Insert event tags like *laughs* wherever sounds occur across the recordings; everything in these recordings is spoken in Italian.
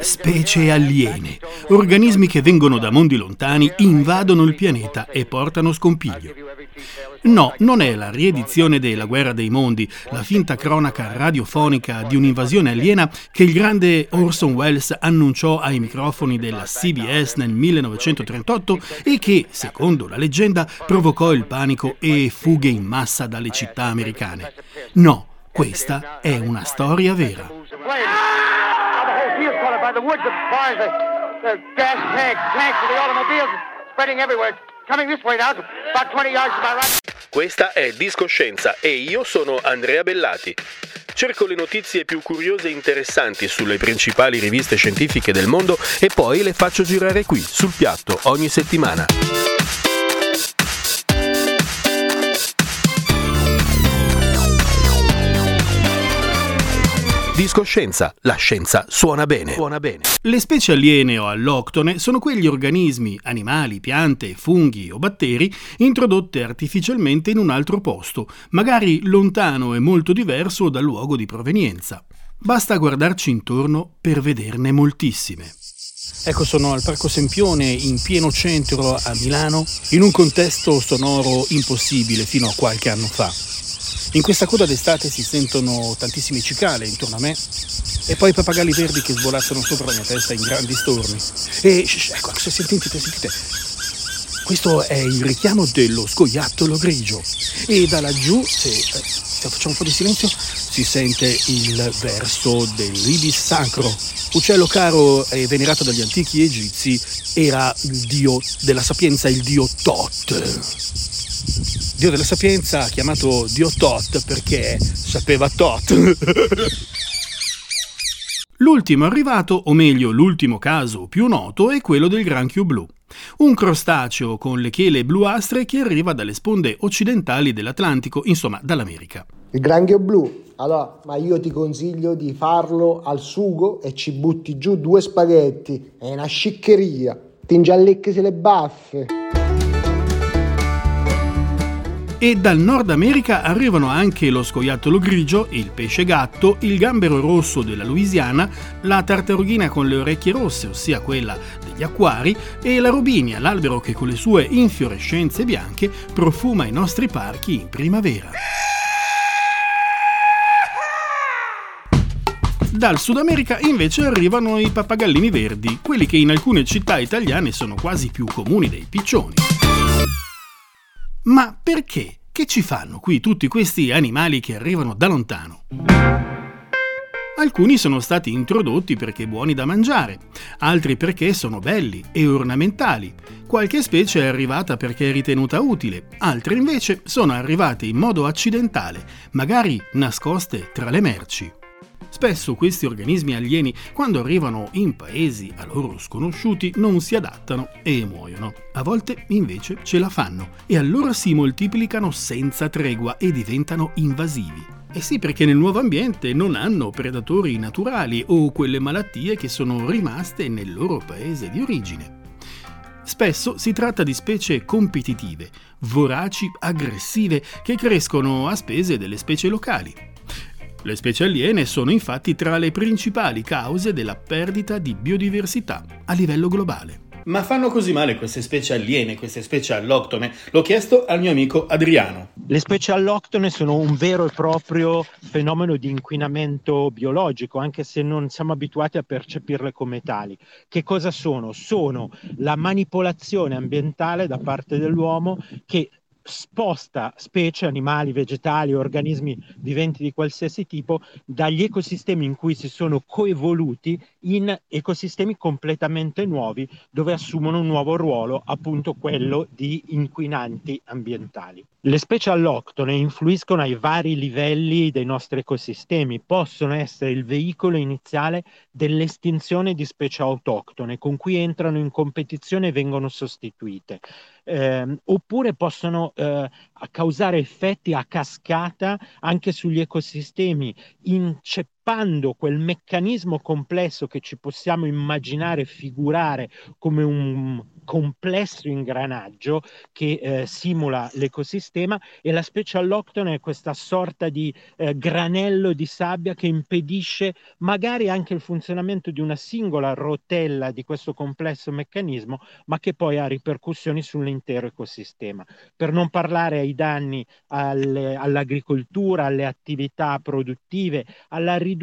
Specie aliene, organismi che vengono da mondi lontani, invadono il pianeta e portano scompiglio. No, non è la riedizione della Guerra dei Mondi, la finta cronaca radiofonica di un'invasione aliena che il grande Orson Welles annunciò ai microfoni della CBS nel 1938 e che, secondo la leggenda, provocò il panico e fughe in massa dalle città americane. No, questa è una storia vera. Questa è Discoscienza e io sono Andrea Bellati. Cerco le notizie più curiose e interessanti sulle principali riviste scientifiche del mondo e poi le faccio girare qui, sul piatto, ogni settimana. Discoscienza, la scienza suona bene. Suona bene. Le specie aliene o alloctone sono quegli organismi, animali, piante, funghi o batteri introdotte artificialmente in un altro posto, magari lontano e molto diverso dal luogo di provenienza. Basta guardarci intorno per vederne moltissime. Ecco, sono al Parco Sempione in pieno centro a Milano, in un contesto sonoro impossibile fino a qualche anno fa. In questa coda d'estate si sentono tantissime cicale intorno a me e poi pappagalli verdi che svolazzano sopra la mia testa in grandi storni. E ecco, se sentite, sentite, questo è il richiamo dello scoiattolo grigio e da laggiù, se, eh, se facciamo un po' di silenzio, si sente il verso dell'ibis sacro. Uccello caro e venerato dagli antichi egizi, era il dio della sapienza, il dio Tot. Dio della sapienza chiamato Dio Tot perché sapeva Tot. *laughs* L'ultimo arrivato, o meglio l'ultimo caso più noto, è quello del granchio blu. Un crostaceo con le chele bluastre che arriva dalle sponde occidentali dell'Atlantico, insomma dall'America. Il granchio blu, allora, ma io ti consiglio di farlo al sugo e ci butti giù due spaghetti, è una sciccheria, ti ingiallecchi le baffe. E dal Nord America arrivano anche lo scoiattolo grigio, il pesce gatto, il gambero rosso della Louisiana, la tartarughina con le orecchie rosse, ossia quella degli acquari, e la robinia, l'albero che con le sue infiorescenze bianche profuma i nostri parchi in primavera. Dal Sud America invece arrivano i pappagallini verdi, quelli che in alcune città italiane sono quasi più comuni dei piccioni. Ma perché? Che ci fanno qui tutti questi animali che arrivano da lontano? Alcuni sono stati introdotti perché buoni da mangiare, altri perché sono belli e ornamentali. Qualche specie è arrivata perché è ritenuta utile, altre invece sono arrivate in modo accidentale, magari nascoste tra le merci. Spesso questi organismi alieni, quando arrivano in paesi a loro sconosciuti, non si adattano e muoiono. A volte invece ce la fanno e allora si moltiplicano senza tregua e diventano invasivi. Eh sì, perché nel nuovo ambiente non hanno predatori naturali o quelle malattie che sono rimaste nel loro paese di origine. Spesso si tratta di specie competitive, voraci, aggressive, che crescono a spese delle specie locali. Le specie aliene sono infatti tra le principali cause della perdita di biodiversità a livello globale. Ma fanno così male queste specie aliene, queste specie alloctone? L'ho chiesto al mio amico Adriano. Le specie alloctone sono un vero e proprio fenomeno di inquinamento biologico, anche se non siamo abituati a percepirle come tali. Che cosa sono? Sono la manipolazione ambientale da parte dell'uomo che sposta specie animali, vegetali, organismi viventi di qualsiasi tipo dagli ecosistemi in cui si sono coevoluti in ecosistemi completamente nuovi dove assumono un nuovo ruolo, appunto quello di inquinanti ambientali. Le specie alloctone influiscono ai vari livelli dei nostri ecosistemi, possono essere il veicolo iniziale dell'estinzione di specie autoctone con cui entrano in competizione e vengono sostituite eh, oppure possono eh, causare effetti a cascata anche sugli ecosistemi, inceppando quel meccanismo complesso che ci possiamo immaginare, figurare come un complesso ingranaggio che eh, simula l'ecosistema e la specie alloctone è questa sorta di eh, granello di sabbia che impedisce magari anche il funzionamento di una singola rotella di questo complesso meccanismo, ma che poi ha ripercussioni sull'intero ecosistema. Per non parlare ai danni alle, all'agricoltura, alle attività produttive, alla riduzione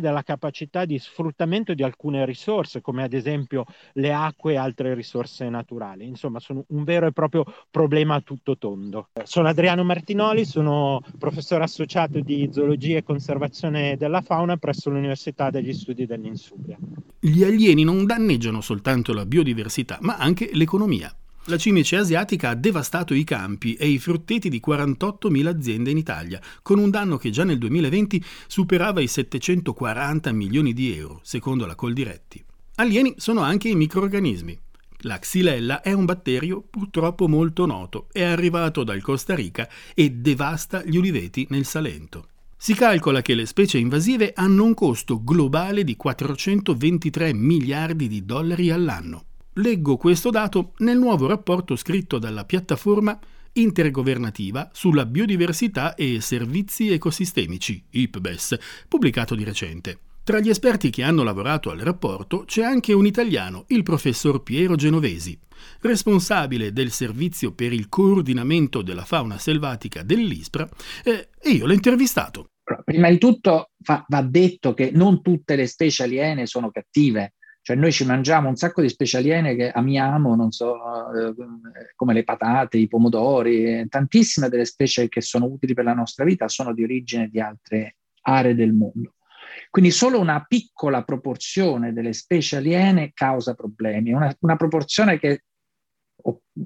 della capacità di sfruttamento di alcune risorse, come ad esempio le acque e altre risorse naturali. Insomma, sono un vero e proprio problema a tutto tondo. Sono Adriano Martinoli, sono professore associato di zoologia e conservazione della fauna presso l'Università degli Studi dell'Insubria. Gli alieni non danneggiano soltanto la biodiversità, ma anche l'economia. La cimice asiatica ha devastato i campi e i frutteti di 48.000 aziende in Italia, con un danno che già nel 2020 superava i 740 milioni di euro, secondo la Coldiretti. Alieni sono anche i microorganismi. La xylella è un batterio purtroppo molto noto, è arrivato dal Costa Rica e devasta gli uliveti nel Salento. Si calcola che le specie invasive hanno un costo globale di 423 miliardi di dollari all'anno. Leggo questo dato nel nuovo rapporto scritto dalla piattaforma intergovernativa sulla biodiversità e servizi ecosistemici, IPBES, pubblicato di recente. Tra gli esperti che hanno lavorato al rapporto c'è anche un italiano, il professor Piero Genovesi, responsabile del servizio per il coordinamento della fauna selvatica dell'ISPRA, eh, e io l'ho intervistato. Prima di tutto va, va detto che non tutte le specie aliene sono cattive, cioè noi ci mangiamo un sacco di specie aliene che amiamo, non so, eh, come le patate, i pomodori, tantissime delle specie che sono utili per la nostra vita sono di origine di altre aree del mondo. Quindi solo una piccola proporzione delle specie aliene causa problemi, una, una proporzione che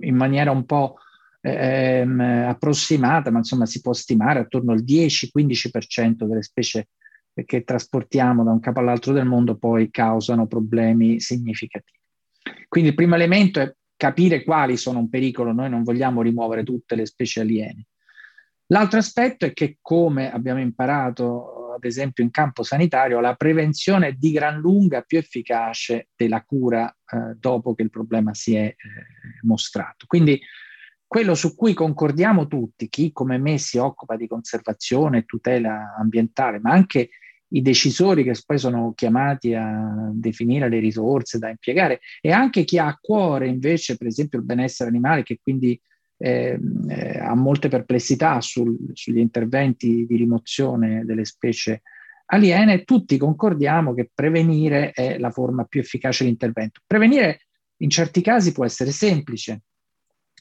in maniera un po' ehm, approssimata, ma insomma si può stimare attorno al 10-15% delle specie che trasportiamo da un capo all'altro del mondo poi causano problemi significativi. Quindi il primo elemento è capire quali sono un pericolo, noi non vogliamo rimuovere tutte le specie aliene. L'altro aspetto è che, come abbiamo imparato ad esempio in campo sanitario, la prevenzione è di gran lunga più efficace della cura eh, dopo che il problema si è eh, mostrato. Quindi quello su cui concordiamo tutti, chi come me si occupa di conservazione e tutela ambientale, ma anche i decisori che poi sono chiamati a definire le risorse da impiegare e anche chi ha a cuore invece per esempio il benessere animale che quindi eh, eh, ha molte perplessità sul, sugli interventi di rimozione delle specie aliene, tutti concordiamo che prevenire è la forma più efficace di intervento. Prevenire in certi casi può essere semplice.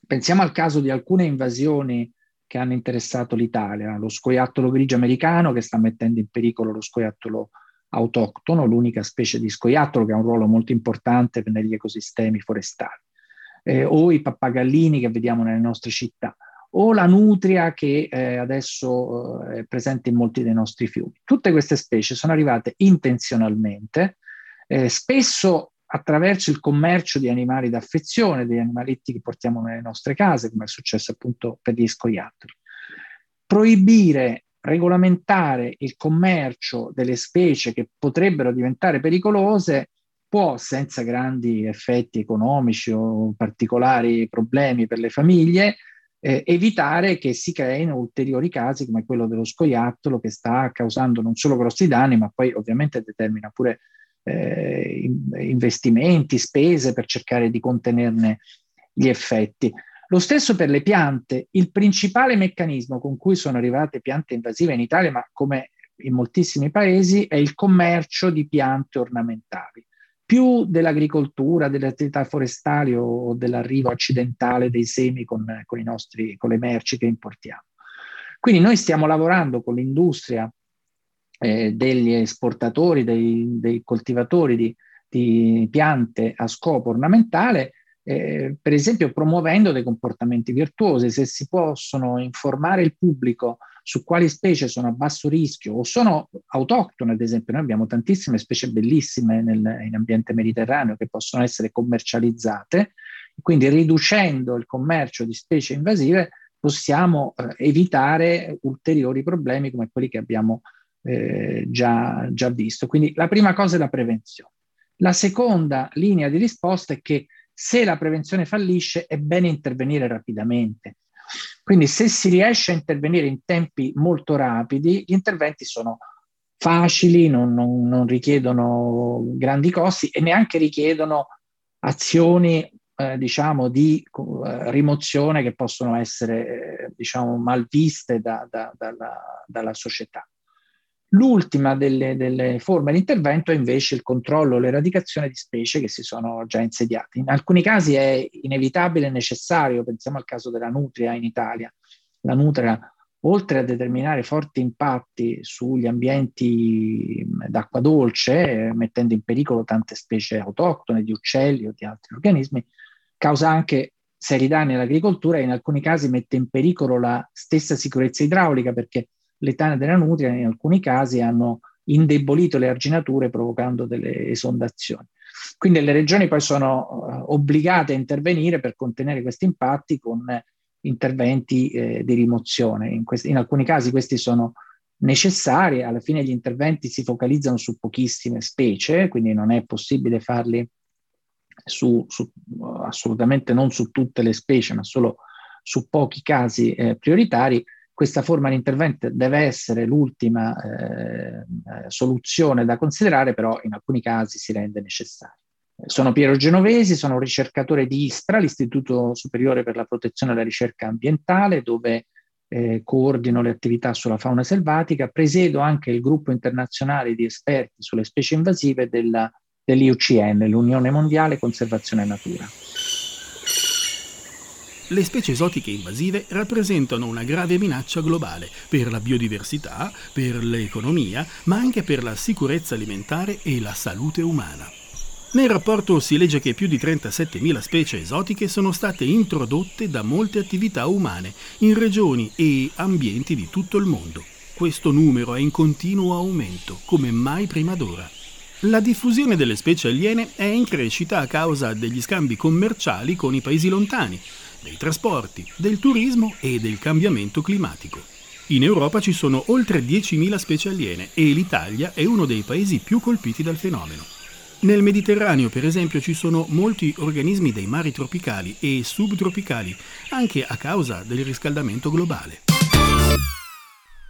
Pensiamo al caso di alcune invasioni che hanno interessato l'Italia, lo scoiattolo grigio americano che sta mettendo in pericolo lo scoiattolo autoctono, l'unica specie di scoiattolo che ha un ruolo molto importante negli ecosistemi forestali eh, o i pappagallini che vediamo nelle nostre città, o la nutria che eh, adesso eh, è presente in molti dei nostri fiumi. Tutte queste specie sono arrivate intenzionalmente, eh, spesso attraverso il commercio di animali d'affezione, degli animaletti che portiamo nelle nostre case, come è successo appunto per gli scoiattoli. Proibire, regolamentare il commercio delle specie che potrebbero diventare pericolose può, senza grandi effetti economici o particolari problemi per le famiglie, eh, evitare che si creino ulteriori casi come quello dello scoiattolo che sta causando non solo grossi danni, ma poi ovviamente determina pure eh, investimenti, spese per cercare di contenerne gli effetti. Lo stesso per le piante. Il principale meccanismo con cui sono arrivate piante invasive in Italia, ma come in moltissimi paesi, è il commercio di piante ornamentali più dell'agricoltura, delle attività forestali o, dell'arrivo accidentale dei semi con, con, nostri, con le merci che importiamo. Quindi noi stiamo lavorando con l'industria eh, degli esportatori, dei, dei coltivatori di, di, piante a scopo ornamentale, eh, per esempio promuovendo dei comportamenti virtuosi. Se si possono informare il pubblico su quali specie sono a basso rischio o sono autoctone, ad esempio, noi abbiamo tantissime specie bellissime nel, in ambiente mediterraneo che possono essere commercializzate, quindi riducendo il commercio di specie invasive possiamo eh, evitare ulteriori problemi come quelli che abbiamo eh, già, già visto. Quindi la prima cosa è la prevenzione. La seconda linea di risposta è che se la prevenzione fallisce è bene intervenire rapidamente. Quindi se si riesce a intervenire in tempi molto rapidi, gli interventi sono facili, non, non, non richiedono grandi costi e neanche richiedono azioni eh, diciamo di eh, rimozione che possono essere eh, diciamo mal viste da, da, dalla, dalla società. L'ultima delle, delle, forme di intervento è invece il controllo, l'eradicazione di specie che si sono già insediate. In alcuni casi è inevitabile e necessario, pensiamo al caso della nutria in Italia. La nutria, oltre a determinare forti impatti sugli ambienti d'acqua dolce, mettendo in pericolo tante specie autoctone di uccelli o di altri organismi, causa anche seri danni all'agricoltura e in alcuni casi mette in pericolo la stessa sicurezza idraulica perché le tane della nutria in alcuni casi hanno indebolito le arginature provocando delle esondazioni. Quindi le regioni poi sono uh, obbligate a intervenire per contenere questi impatti con interventi eh, di rimozione. In, questi, in, alcuni casi questi sono necessari, alla fine gli interventi si focalizzano su pochissime specie, quindi non è possibile farli su, su, assolutamente non su tutte le specie, ma solo su pochi casi eh, prioritari questa forma di intervento deve essere l'ultima eh, soluzione da considerare, però in alcuni casi si rende necessaria. Sono Piero Genovesi, sono ricercatore di ISPRA, l'Istituto Superiore per la Protezione e la Ricerca Ambientale, dove eh, coordino le attività sulla fauna selvatica, presiedo anche il gruppo internazionale di esperti sulle specie invasive della, dell'IUCN, l'Unione Mondiale Conservazione Natura. Le specie esotiche invasive rappresentano una grave minaccia globale per la biodiversità, per l'economia, ma anche per la sicurezza alimentare e la salute umana. Nel rapporto si legge che più di 37.000 specie esotiche sono state introdotte da molte attività umane in regioni e ambienti di tutto il mondo. Questo numero è in continuo aumento, come mai prima d'ora. La diffusione delle specie aliene è in crescita a causa degli scambi commerciali con i paesi lontani, dei trasporti, del turismo e del cambiamento climatico. In Europa ci sono oltre 10.000 specie aliene e l'Italia è uno dei paesi più colpiti dal fenomeno. Nel Mediterraneo, per esempio, ci sono molti organismi dei mari tropicali e subtropicali, anche a causa del riscaldamento globale.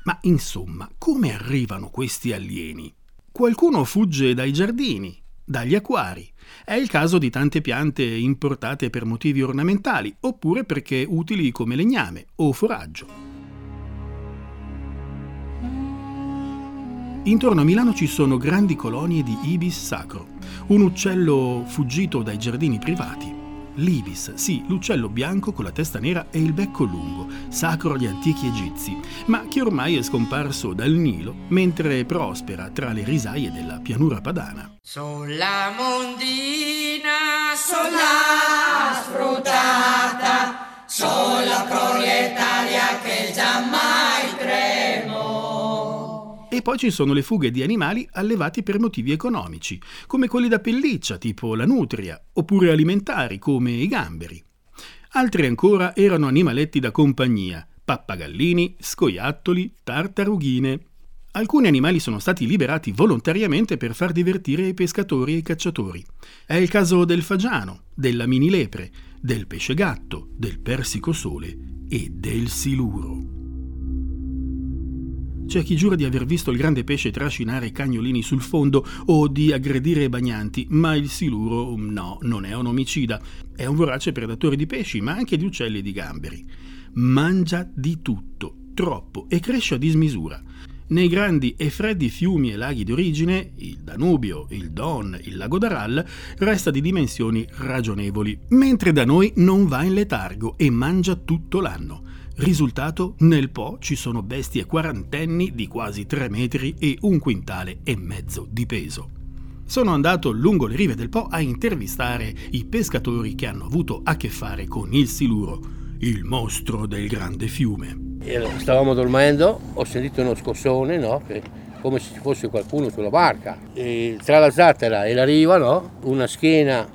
Ma insomma, come arrivano questi alieni? Qualcuno fugge dai giardini, dagli acquari. È il caso di tante piante importate per motivi ornamentali oppure perché utili come legname o foraggio. Intorno a Milano ci sono grandi colonie di ibis sacro, un uccello fuggito dai giardini privati L'ibis, sì, l'uccello bianco con la testa nera e il becco lungo, sacro agli antichi egizi, ma che ormai è scomparso dal Nilo mentre prospera tra le risaie della pianura padana. Sola mondina, sola sfruttata, sola proletaria che giammai tremo. E poi ci sono le fughe di animali allevati per motivi economici, come quelli da pelliccia, tipo la nutria, oppure alimentari, come i gamberi. Altri ancora erano animaletti da compagnia, pappagallini, scoiattoli, tartarughine. Alcuni animali sono stati liberati volontariamente per far divertire i pescatori e i cacciatori. È il caso del fagiano, della mini lepre, del pesce gatto, del persico sole e del siluro. C'è chi giura di aver visto il grande pesce trascinare cagnolini sul fondo o di aggredire i bagnanti, ma il siluro no, non è un omicida. È un vorace predatore di pesci, ma anche di uccelli e di gamberi. Mangia di tutto, troppo, e cresce a dismisura. Nei grandi e freddi fiumi e laghi d'origine, il Danubio, il Don, il lago d'Aral, resta di dimensioni ragionevoli, mentre da noi non va in letargo e mangia tutto l'anno. Risultato, nel Po ci sono bestie quarantenni di quasi 3 metri e un quintale e mezzo di peso. Sono andato lungo le rive del Po a intervistare i pescatori che hanno avuto a che fare con il siluro, il mostro del grande fiume. Stavamo dormendo, ho sentito uno scossone, no? Che, come se ci fosse qualcuno sulla barca. E tra la zattera e la riva, no? Una schiena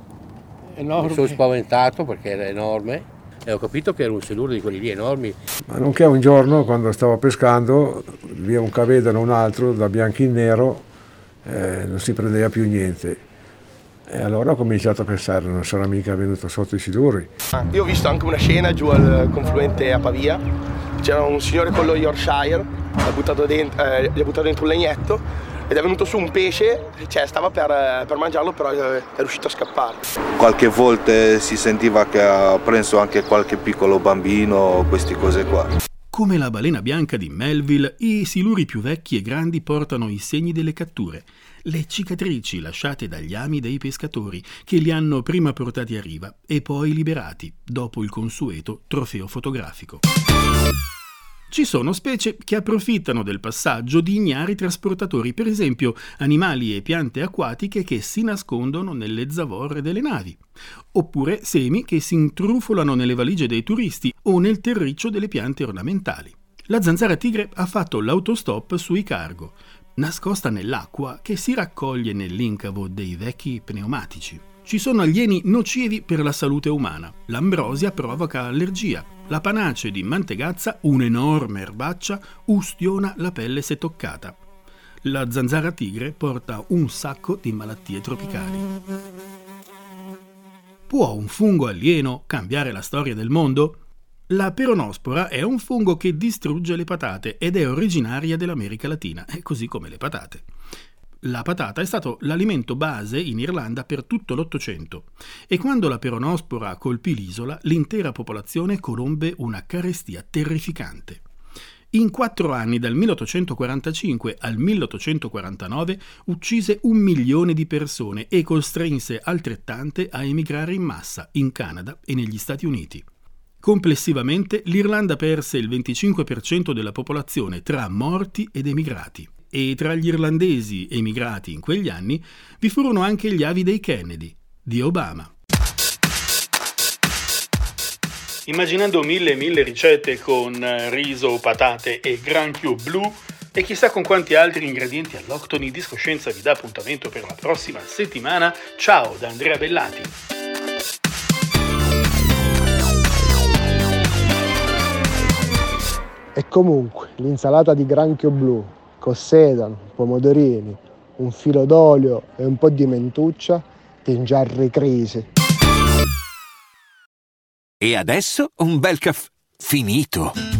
enorme. Mi sono spaventato perché era enorme e ho capito che era un siluro di quelli lì enormi. Ma nonché un giorno, quando stavo pescando, via un cavedano un altro, da bianco in nero, eh, non si prendeva più niente. E allora ho cominciato a pensare, non sarà mica venuto sotto i siluri. Ah, io ho visto anche una scena giù al confluente a Pavia, c'era un signore con lo Yorkshire, gli ha buttato dentro, eh, gli ha buttato dentro un legnetto ed è venuto su un pesce, cioè stava per, per mangiarlo però è riuscito a scappare. Qualche volta si sentiva che ha preso anche qualche piccolo bambino, queste cose qua. Come la balena bianca di Melville, i siluri più vecchi e grandi portano i segni delle catture, le cicatrici lasciate dagli ami dei pescatori che li hanno prima portati a riva e poi liberati dopo il consueto trofeo fotografico. Ci sono specie che approfittano del passaggio di ignari trasportatori, per esempio animali e piante acquatiche che si nascondono nelle zavorre delle navi, oppure semi che si intrufolano nelle valigie dei turisti o nel terriccio delle piante ornamentali. La zanzara tigre ha fatto l'autostop sui cargo, nascosta nell'acqua che si raccoglie nell'incavo dei vecchi pneumatici. Ci sono alieni nocivi per la salute umana. L'ambrosia provoca allergia. La panace di mantegazza, un'enorme erbaccia, ustiona la pelle se toccata. La zanzara tigre porta un sacco di malattie tropicali. Può un fungo alieno cambiare la storia del mondo? La peronospora è un fungo che distrugge le patate ed è originaria dell'America Latina, così come le patate. La patata è stato l'alimento base in Irlanda per tutto l'Ottocento e quando la peronospora colpì l'isola, l'intera popolazione conobbe una carestia terrificante. In quattro anni, dal 1845 al 1849, uccise un milione di persone e costrinse altrettante a emigrare in massa in Canada e negli Stati Uniti. Complessivamente l'Irlanda perse il 25% della popolazione tra morti ed emigrati e tra gli irlandesi emigrati in quegli anni vi furono anche gli avi dei Kennedy, di Obama. Immaginando mille e mille ricette con riso, patate e granchio blu e chissà con quanti altri ingredienti alloctoni, Discoscienza vi dà appuntamento per la prossima settimana. Ciao da Andrea Bellati. E comunque l'insalata di granchio blu con sedano, pomodorini, un filo d'olio e un po' di mentuccia, ti ingiarri crisi. E adesso un bel caffè finito.